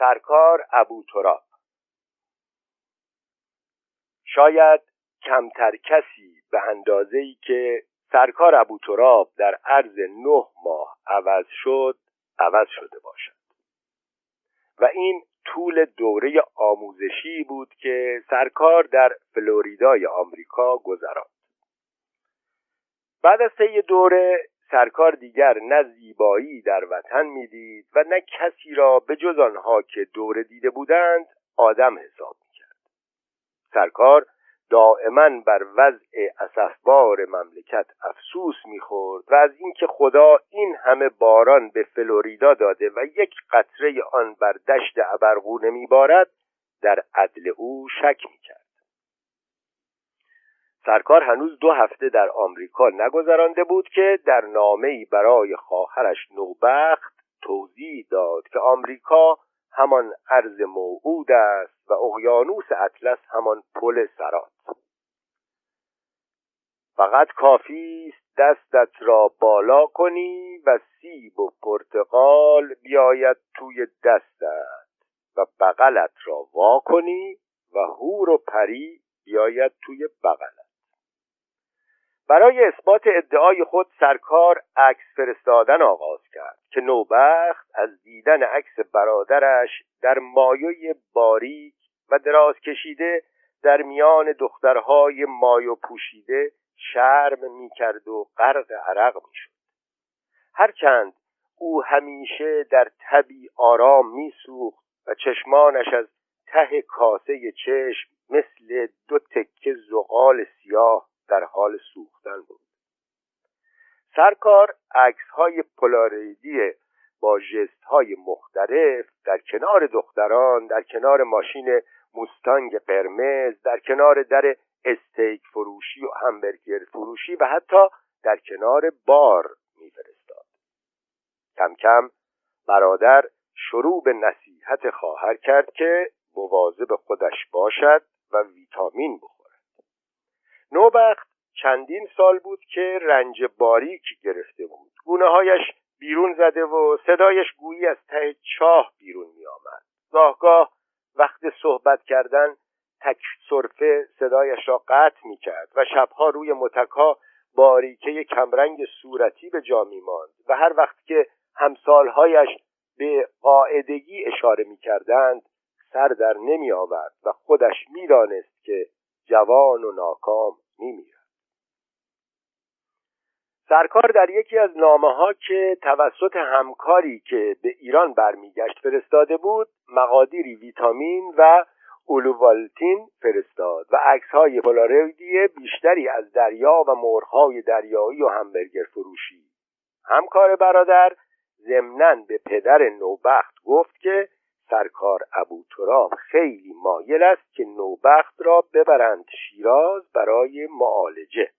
سرکار ابو تراب. شاید کمتر کسی به اندازه‌ای که سرکار ابو تراب در عرض نه ماه عوض شد عوض شده باشد. و این طول دوره آموزشی بود که سرکار در فلوریدای آمریکا گذراند. بعد از طی دوره سرکار دیگر نه زیبایی در وطن می‌دید و نه کسی را به جز آنها که دوره دیده بودند آدم حساب می‌کرد. سرکار دائما بر وضع اسفبار مملکت افسوس می‌خورد و از اینکه خدا این همه باران به فلوریدا داده و یک قطره آن بر دشت ابرقو میبارد در عدل او شک می‌کرد. سرکار هنوز دو هفته در آمریکا نگذرانده بود که در نامه‌ای برای خواهرش نوبخت توضیح داد که آمریکا همان ارز موعود است و اقیانوس اطلس همان پل سرات. فقط کافی است دستت را بالا کنی و سیب و پرتقال بیاید توی دستت و بغلت را وا کنی و هور و پری بیاید توی بغلت. برای اثبات ادعای خود سرکار عکس فرستادن آغاز کرد که نوبخت از دیدن عکس برادرش در مایوی باریک و دراز کشیده در میان دخترهای مایو پوشیده شرم می‌کرد و غرق عرق می‌شد. هرچند او همیشه در تبی آرام میسوخت و چشمانش از ته کاسه چشم مثل دو تکه زغال سیاه در حال سوختن بود. سرکار عکس های پلاریدی با جست های مختلف در کنار دختران در کنار ماشین موستانگ قرمز در کنار در استیک فروشی و همبرگر فروشی و حتی در کنار بار میفرستاد. کم کم برادر شروع به نصیحت خواهر کرد که مواظب خودش باشد و ویتامین بخورد نوبخت چندین سال بود که رنج باریک گرفته بود. گونه هایش بیرون زده و صدایش گویی از ته چاه بیرون می آمد گاهگاه وقت صحبت کردن تک صرفه صدایش را قطع می کرد و شبها روی متکا باریکه کمرنگ صورتی به جا می ماند و هر وقت که همسالهایش به قاعدگی اشاره می کردند سر در نمی آورد و خودش می دانست که جوان و ناکام می میرد. سرکار در یکی از نامه ها که توسط همکاری که به ایران برمیگشت فرستاده بود مقادیری ویتامین و اولووالتین فرستاد و عکس های پولارویدی بیشتری از دریا و مرغهای دریایی و همبرگر فروشی همکار برادر ضمنا به پدر نوبخت گفت که سرکار ابو تراب خیلی مایل است که نوبخت را ببرند شیراز برای معالجه.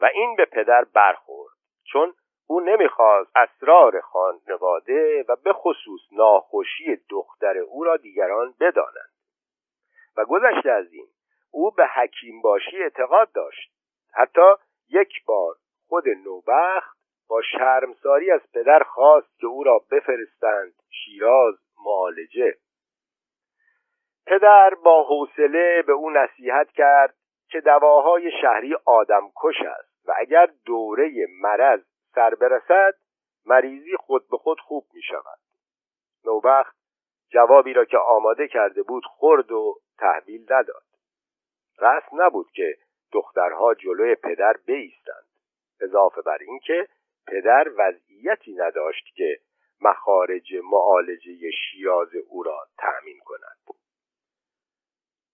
و این به پدر برخورد چون او نمی‌خواست اسرار خانواده و به خصوص ناخوشی دختر او را دیگران بدانند و گذشته از این او به حکیم باشی اعتقاد داشت. حتی یک بار خود نوبخت با شرمساری از پدر خواست که او را بفرستند شیراز معالجه. پدر با حوصله به او نصیحت کرد که دواهای شهری آدمکش است و اگر دوره مرض سر برسد مریضی خود به خود خوب می شود. نوبخت جوابی را که آماده کرده بود خورد و تحویل نداد. رسم نبود که دخترها جلوی پدر بیستند. اضافه بر اینکه پدر وضعیتی نداشت که مخارج معالجه شیراز او را تأمین کند.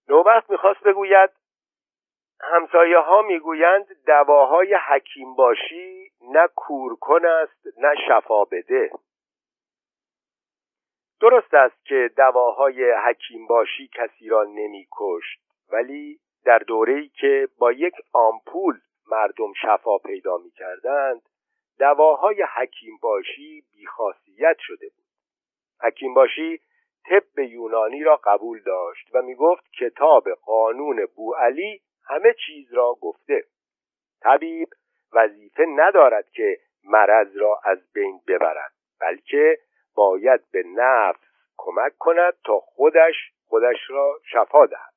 نوبخت می‌خواست بگوید همسایه ها می‌گویند دواهای حکیم باشی نه کورکن است نه شفا بده. درست است که دواهای حکیم باشی کسی را نمیکشت ولی در دوره‌ای که با یک آمپول مردم شفا پیدا می‌کردند دواهای حکیم باشی بیخاصیت شده بود. حکیم باشی طب یونانی را قبول داشت و می‌گفت کتاب قانون بوعلی همه چیز را گفته. طبیب وظیفه ندارد که مرض را از بین ببرد بلکه باید به نفس کمک کند تا خودش خودش را شفا دهد.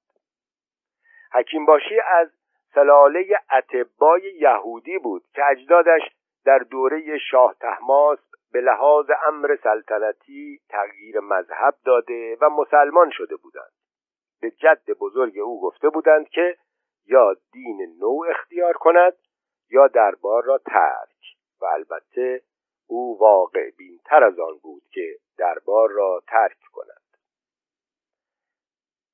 حکیم باشی از سلاله اتبای یهودی بود که اجدادش در دوره شاه تحماس به لحاظ امر سلطنتی تغییر مذهب داده و مسلمان شده بودند. به جد بزرگ او گفته بودند که یا دین نو اختیار کند یا دربار را ترک و البته او واقع بینتر از آن بود که دربار را ترک کند.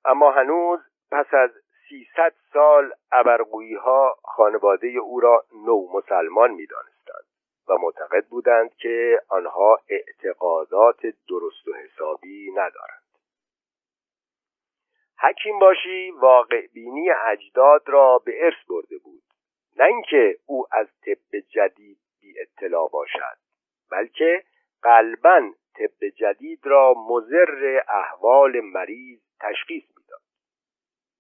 اما هنوز پس از سیصد سال ابرقویی ها خانواده او را نو مسلمان می دانستند و معتقد بودند که آنها اعتقادات درست و حسابی ندارند. حکیم باشی واقع بینی اجداد را به ارث برده بود. نه اینکه او از طب جدید بی اطلاع باشد بلکه قلبا طب جدید را مزر احوال مریض تشخیص می‌داد.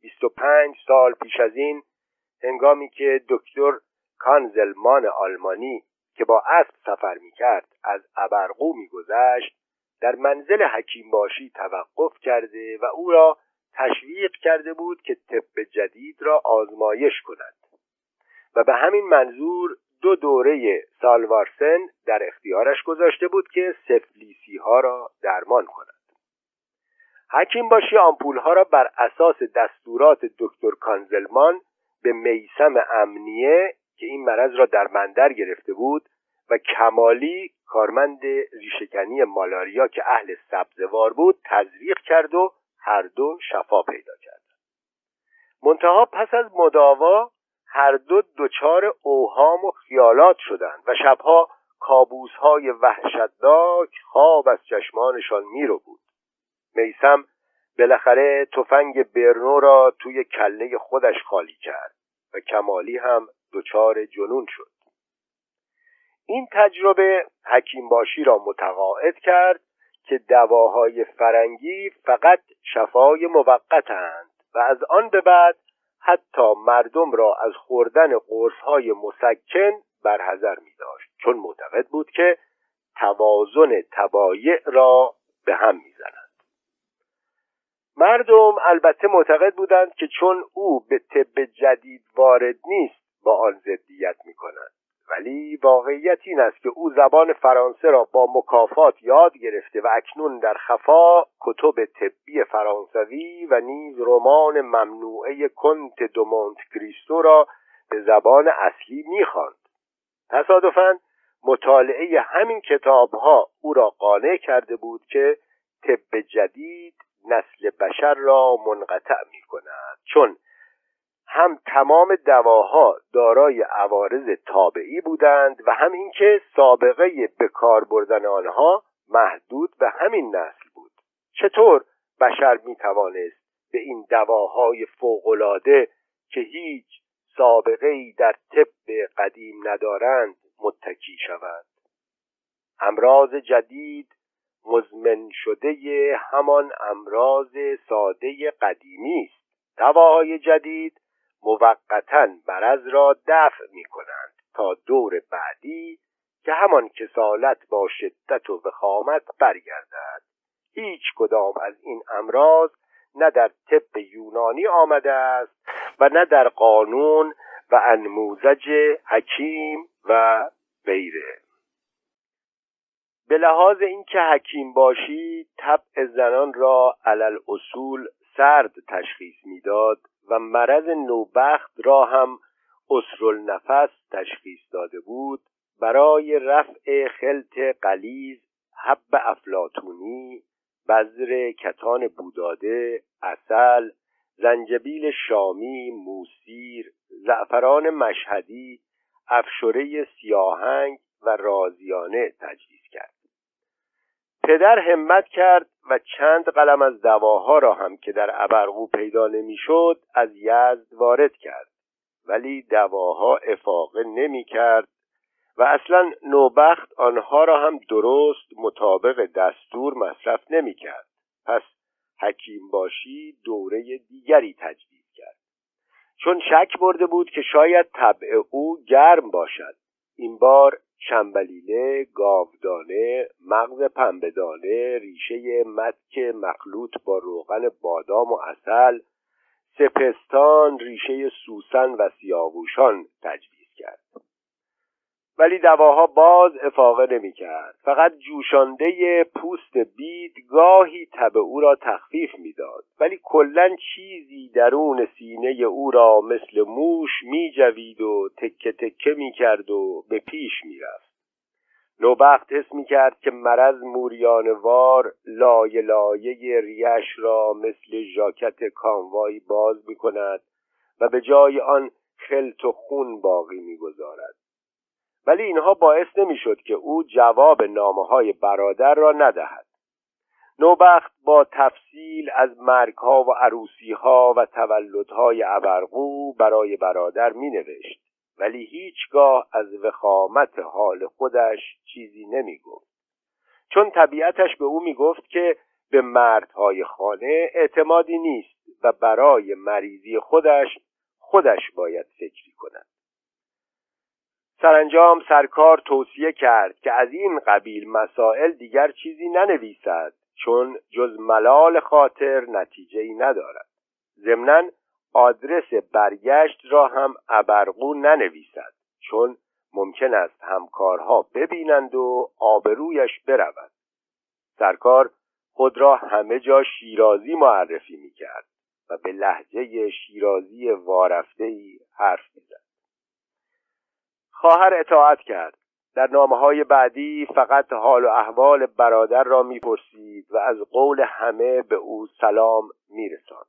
25 سال پیش از این هنگامی که دکتر کانزلمان آلمانی که با اسب سفر می‌کرد از ابرقو میگذشت در منزل حکیم باشی توقف کرده و او را تشویق کرده بود که طب جدید را آزمایش کند. و به همین منظور دو دوره سالوارسن در اختیارش گذاشته بود که سفلیسی ها را درمان کند. حکیم باشی آمپول ها را بر اساس دستورات دکتر کانزلمان به میسم امنیه که این مرض را در بندر گرفته بود و کمالی کارمند ریشکنی مالاریا که اهل سبزوار بود تزریق کرد و هر دو شفا پیدا کرد منتها پس از مداوا هر دو دچار اوهام و خیالات شدند و شبها کابوسهای وحشتناک خواب از چشمانشان میرو بود. میسم بالاخره تفنگ برنو را توی کله خودش خالی کرد و کمالی هم دچار جنون شد. این تجربه حکیم باشی را متقاعد کرد که دواهای فرنگی فقط شفای موقتند و از آن به بعد حتی مردم را از خوردن قرصهای مسکن برحذر می داشت چون معتقد بود که توازن تبایع را به هم می‌زنند مردم البته معتقد بودند که چون او به طب جدید وارد نیست با آن ضدیت می کند ولی واقعیت این است که او زبان فرانسه را با مکافات یاد گرفته و اکنون در خفا کتب طبی فرانسوی و نیز رمان ممنوعه کنت دو مونت کریستو را به زبان اصلی می‌خواند. تصادفا مطالعه همین کتابها او را قانع کرده بود که طب جدید نسل بشر را منقطع می کند چون هم تمام دواها دارای عوارض تابعی بودند و هم اینکه سابقه به کار بردن آنها محدود به همین نسل بود. چطور بشر می توانست به این دواهای فوقالعاده که هیچ سابقه ای در طب قدیم ندارند متکی شود؟ امراض جدید مزمن شده همان امراض ساده قدیمی است. دواهای جدید موقتا برز را دفع می کنند تا دور بعدی که همان کسالت با شدت و وخامت برگردد. هیچ کدام از این امراض نه در طب یونانی آمده است و نه در قانون و انموزج حکیم و غیره. به لحاظ اینکه حکیم باشی طبع زنان را علل اصول سرد تشخیص می‌داد و مرض نوبخت را هم نفس تشخیص داده بود برای رفع خلط قلیز حب افلاتونی بذر کتان بوداده اصل زنجبیل شامی موسیر زعفران مشهدی افشوره سیاهنگ و رازیانه تجویز کرد. پدر همت کرد و چند قلم از دواها را هم که در ابرقو پیدا نمی‌شد از یزد وارد کرد. ولی دواها افاقه نمی کرد و اصلا نوبخت آنها را هم درست مطابق دستور مصرف نمی کرد پس حکیم باشی دوره دیگری تجدید کرد. چون شک برده بود که شاید طبع او گرم باشد. این بار شنبلیله گاودانه مغز پنبهدانه ریشه متک مخلوط با روغن بادام و اصل سپستان ریشه سوسن و سیاووشان تجویز کرد. ولی دواها باز افاقه نمی کرد. فقط جوشانده پوست بید گاهی تب او را تخفیف می‌داد ولی کلا چیزی درون سینه او را مثل موش می جوید و تکه تکه می کرد و به پیش می رفت. نوبخت حس می کرد که مرض موریانوار لایه لایه ریش را مثل ژاکت کاموایی باز می کند و به جای آن خلط و خون باقی می‌گذارد ولی اینها باعث نمی‌شد که او جواب نامه های برادر را ندهد. نوبخت با تفصیل از مرگها و عروسیها و تولدهای ابرقو برای برادر می نوشت ولی هیچگاه از وخامت حال خودش چیزی نمی گفت چون طبیعتش به او می گفت که به مردهای خانه اعتمادی نیست و برای مریضی خودش خودش باید فکری کند. سرانجام سرکار توصیه کرد که از این قبیل مسائل دیگر چیزی ننویسد چون جز ملال خاطر نتیجه ای ندارد. ضمنا آدرس برگشت را هم ابرقو ننویسد چون ممکن است همکارها ببینند و آبرویش برود. سرکار خود را همه جا شیرازی معرفی می کرد و به لحجه شیرازی وارفته ای حرف می‌زد. خواهر اطاعت کرد. در نامه های بعدی فقط حال و احوال برادر را می‌پرسید و از قول همه به او سلام میرساند.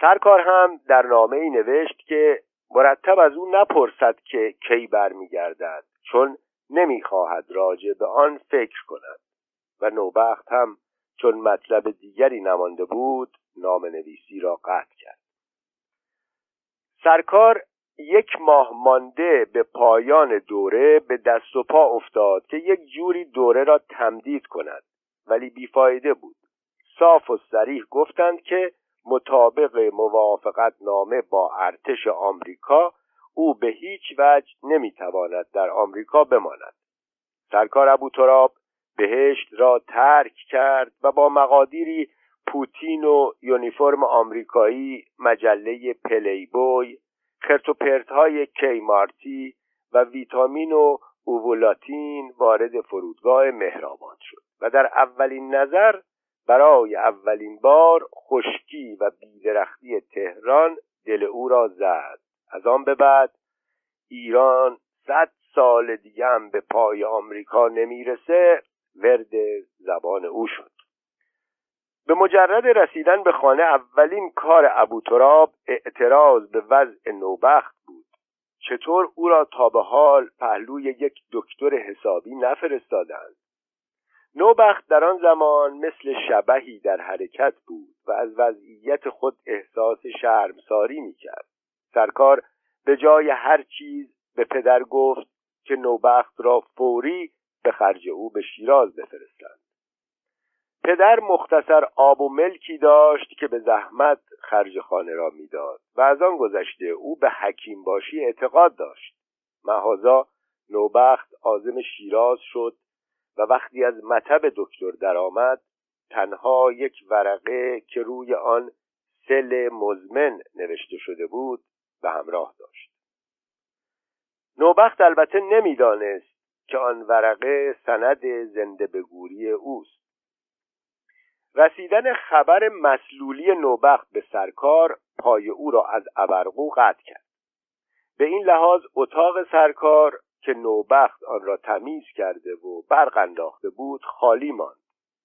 سرکار هم در نامه ای نوشت که مرتب از او نپرسد که کی برمیگردد چون نمی‌خواهد راجع به آن فکر کند. و نوبخت هم چون مطلب دیگری نمانده بود نام نویسی را قطع کرد. سرکار یک ماه مانده به پایان دوره به دست و پا افتاد که یک جوری دوره را تمدید کند ولی بیفایده بود. صاف و سریح گفتند که مطابق موافقت نامه با ارتش آمریکا او به هیچ وجه نمی‌تواند در آمریکا بماند. سرکار ابو تراب بهشت را ترک کرد و با مقادیری پوتین و یونیفرم آمریکایی مجله پلیبوی و های کیمارتی و ویتامین و اوولاتین وارد فرودگاه مهرآباد شد و در اولین نظر برای اولین بار خشکی و بیدرختی تهران دل او را زد. از آن به بعد ایران صد سال دیگه هم به پای آمریکا نمی‌رسه ورد زبان او شد. به مجرد رسیدن به خانه اولین کار ابو تراب اعتراض به وضع نوبخت بود. چطور او را تا به حال پهلوی یک دکتر حسابی نفرستادند؟ نوبخت در آن زمان مثل شبهی در حرکت بود و از وضعیت خود احساس شرمساری می‌کرد. سرکار به جای هر چیز به پدر گفت که نوبخت را فوری به خرج او به شیراز بفرستند. پدر مختصر آب و ملکی داشت که به زحمت خرج خانه را می‌داد و از آن گذشته او به حکیم باشی اعتقاد داشت. محازا نوبخت آزم شیراز شد و وقتی از مطب دکتر درآمد تنها یک ورقه که روی آن سل مزمن نوشته شده بود به همراه داشت. نوبخت البته نمی‌دانست که آن ورقه سند زنده به گوری اوست. رسیدن خبر مسلولی نوبخت به سرکار پای او را از ابرقو قطع کرد. به این لحاظ اتاق سرکار که نوبخت آن را تمیز کرده و برق انداخته بود خالی ماند.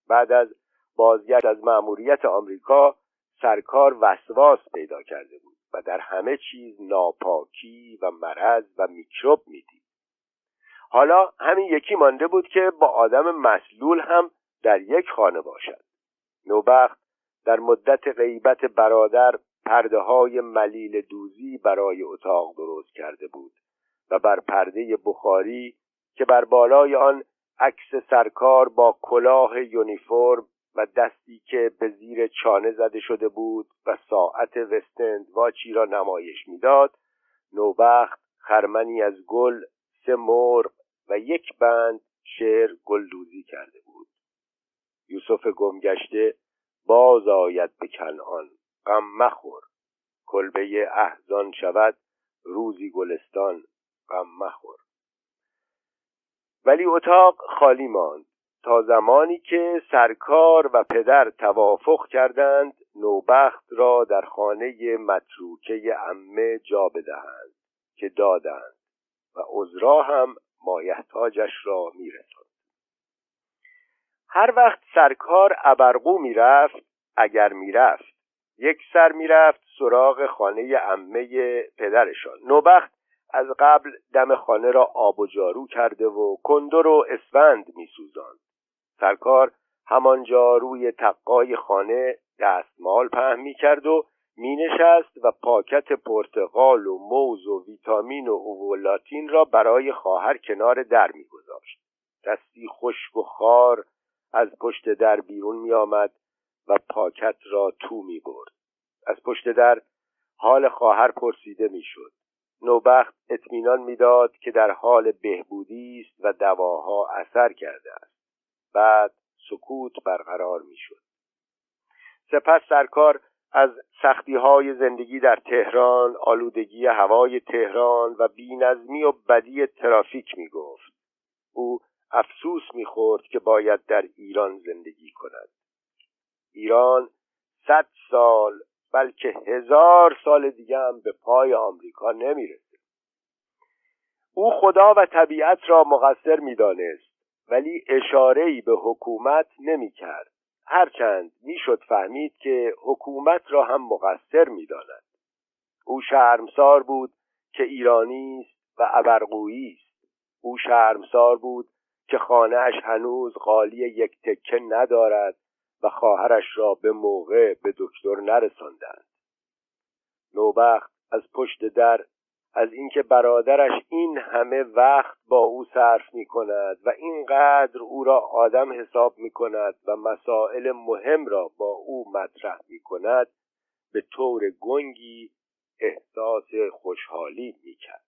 بعد از بازگشت از مأموریت آمریکا سرکار وسواس پیدا کرده بود و در همه چیز ناپاکی و مرض و میکروب می‌دید. حالا همین یکی مانده بود که با آدم مسلول هم در یک خانه باشد. نوبخت در مدت غیبت برادر پرده های ملیل دوزی برای اتاق درست کرده بود و بر پرده بخاری که بر بالای آن عکس سرکار با کلاه یونیفرم و دستی که به زیر چانه زده شده بود و ساعت وستند واچی را نمایش می‌داد نوبخت خرمنی از گل سه مرغ و یک بند شعر گلدوزی کرده بود. یوسف گمگشته باز آید به کنعان غم مخور. کلبه احزان شود روزی گلستان غم مخور. ولی اتاق خالی ماند. تا زمانی که سرکار و پدر توافق کردند نوبخت را در خانه متروکه عمه جا بدهند که دادند. و عذرا هم مایحتاجش را میرساند. هر وقت سرکار ابرقو می‌رفت اگر می‌رفت. یک سر می‌رفت سراغ خانه عمه پدرشان. نوبخت از قبل دم خانه را آب و جارو کرده و کندر و اسفند میسوزاند. سرکار همانجا روی تقای خانه دستمال پهن می کرد و می نشست و پاکت پرتقال و موز و ویتامین و اوولاتین را برای خواهر کنار در می گذاشت. دستی خشک و خار از پشت در بیرون می آمد و پاکت را تو می برد. از پشت در حال خواهر پرسیده می شد. نوبخت اطمینان می‌داد که در حال بهبودی است و دواها اثر کرده است. بعد سکوت برقرار می‌شد سپس سرکار از سختی های زندگی در تهران آلودگی هوای تهران و بینظمی و بدی ترافیک می گفت او افسوس می‌خورد که باید در ایران زندگی کند. ایران صد سال بلکه هزار سال دیگه هم به پای آمریکا نمی‌رسه. او خدا و طبیعت را مقصر می‌دانست ولی اشاره‌ای به حکومت نمی‌کرد. هرچند می‌شد فهمید که حکومت را هم مقصر می‌داند. او شرمسار بود که ایرانی است و ابرقویی است. او شرمسار بود که خانهاش هنوز قالی یک تکه ندارد و خواهرش را به موقع به دکتر نرساندند نوبخت از پشت در از اینکه برادرش این همه وقت با او صرف می کند و اینقدر او را آدم حساب می کند و مسائل مهم را با او مطرح می کند به طور گنگی احساس خوشحالی می کرد.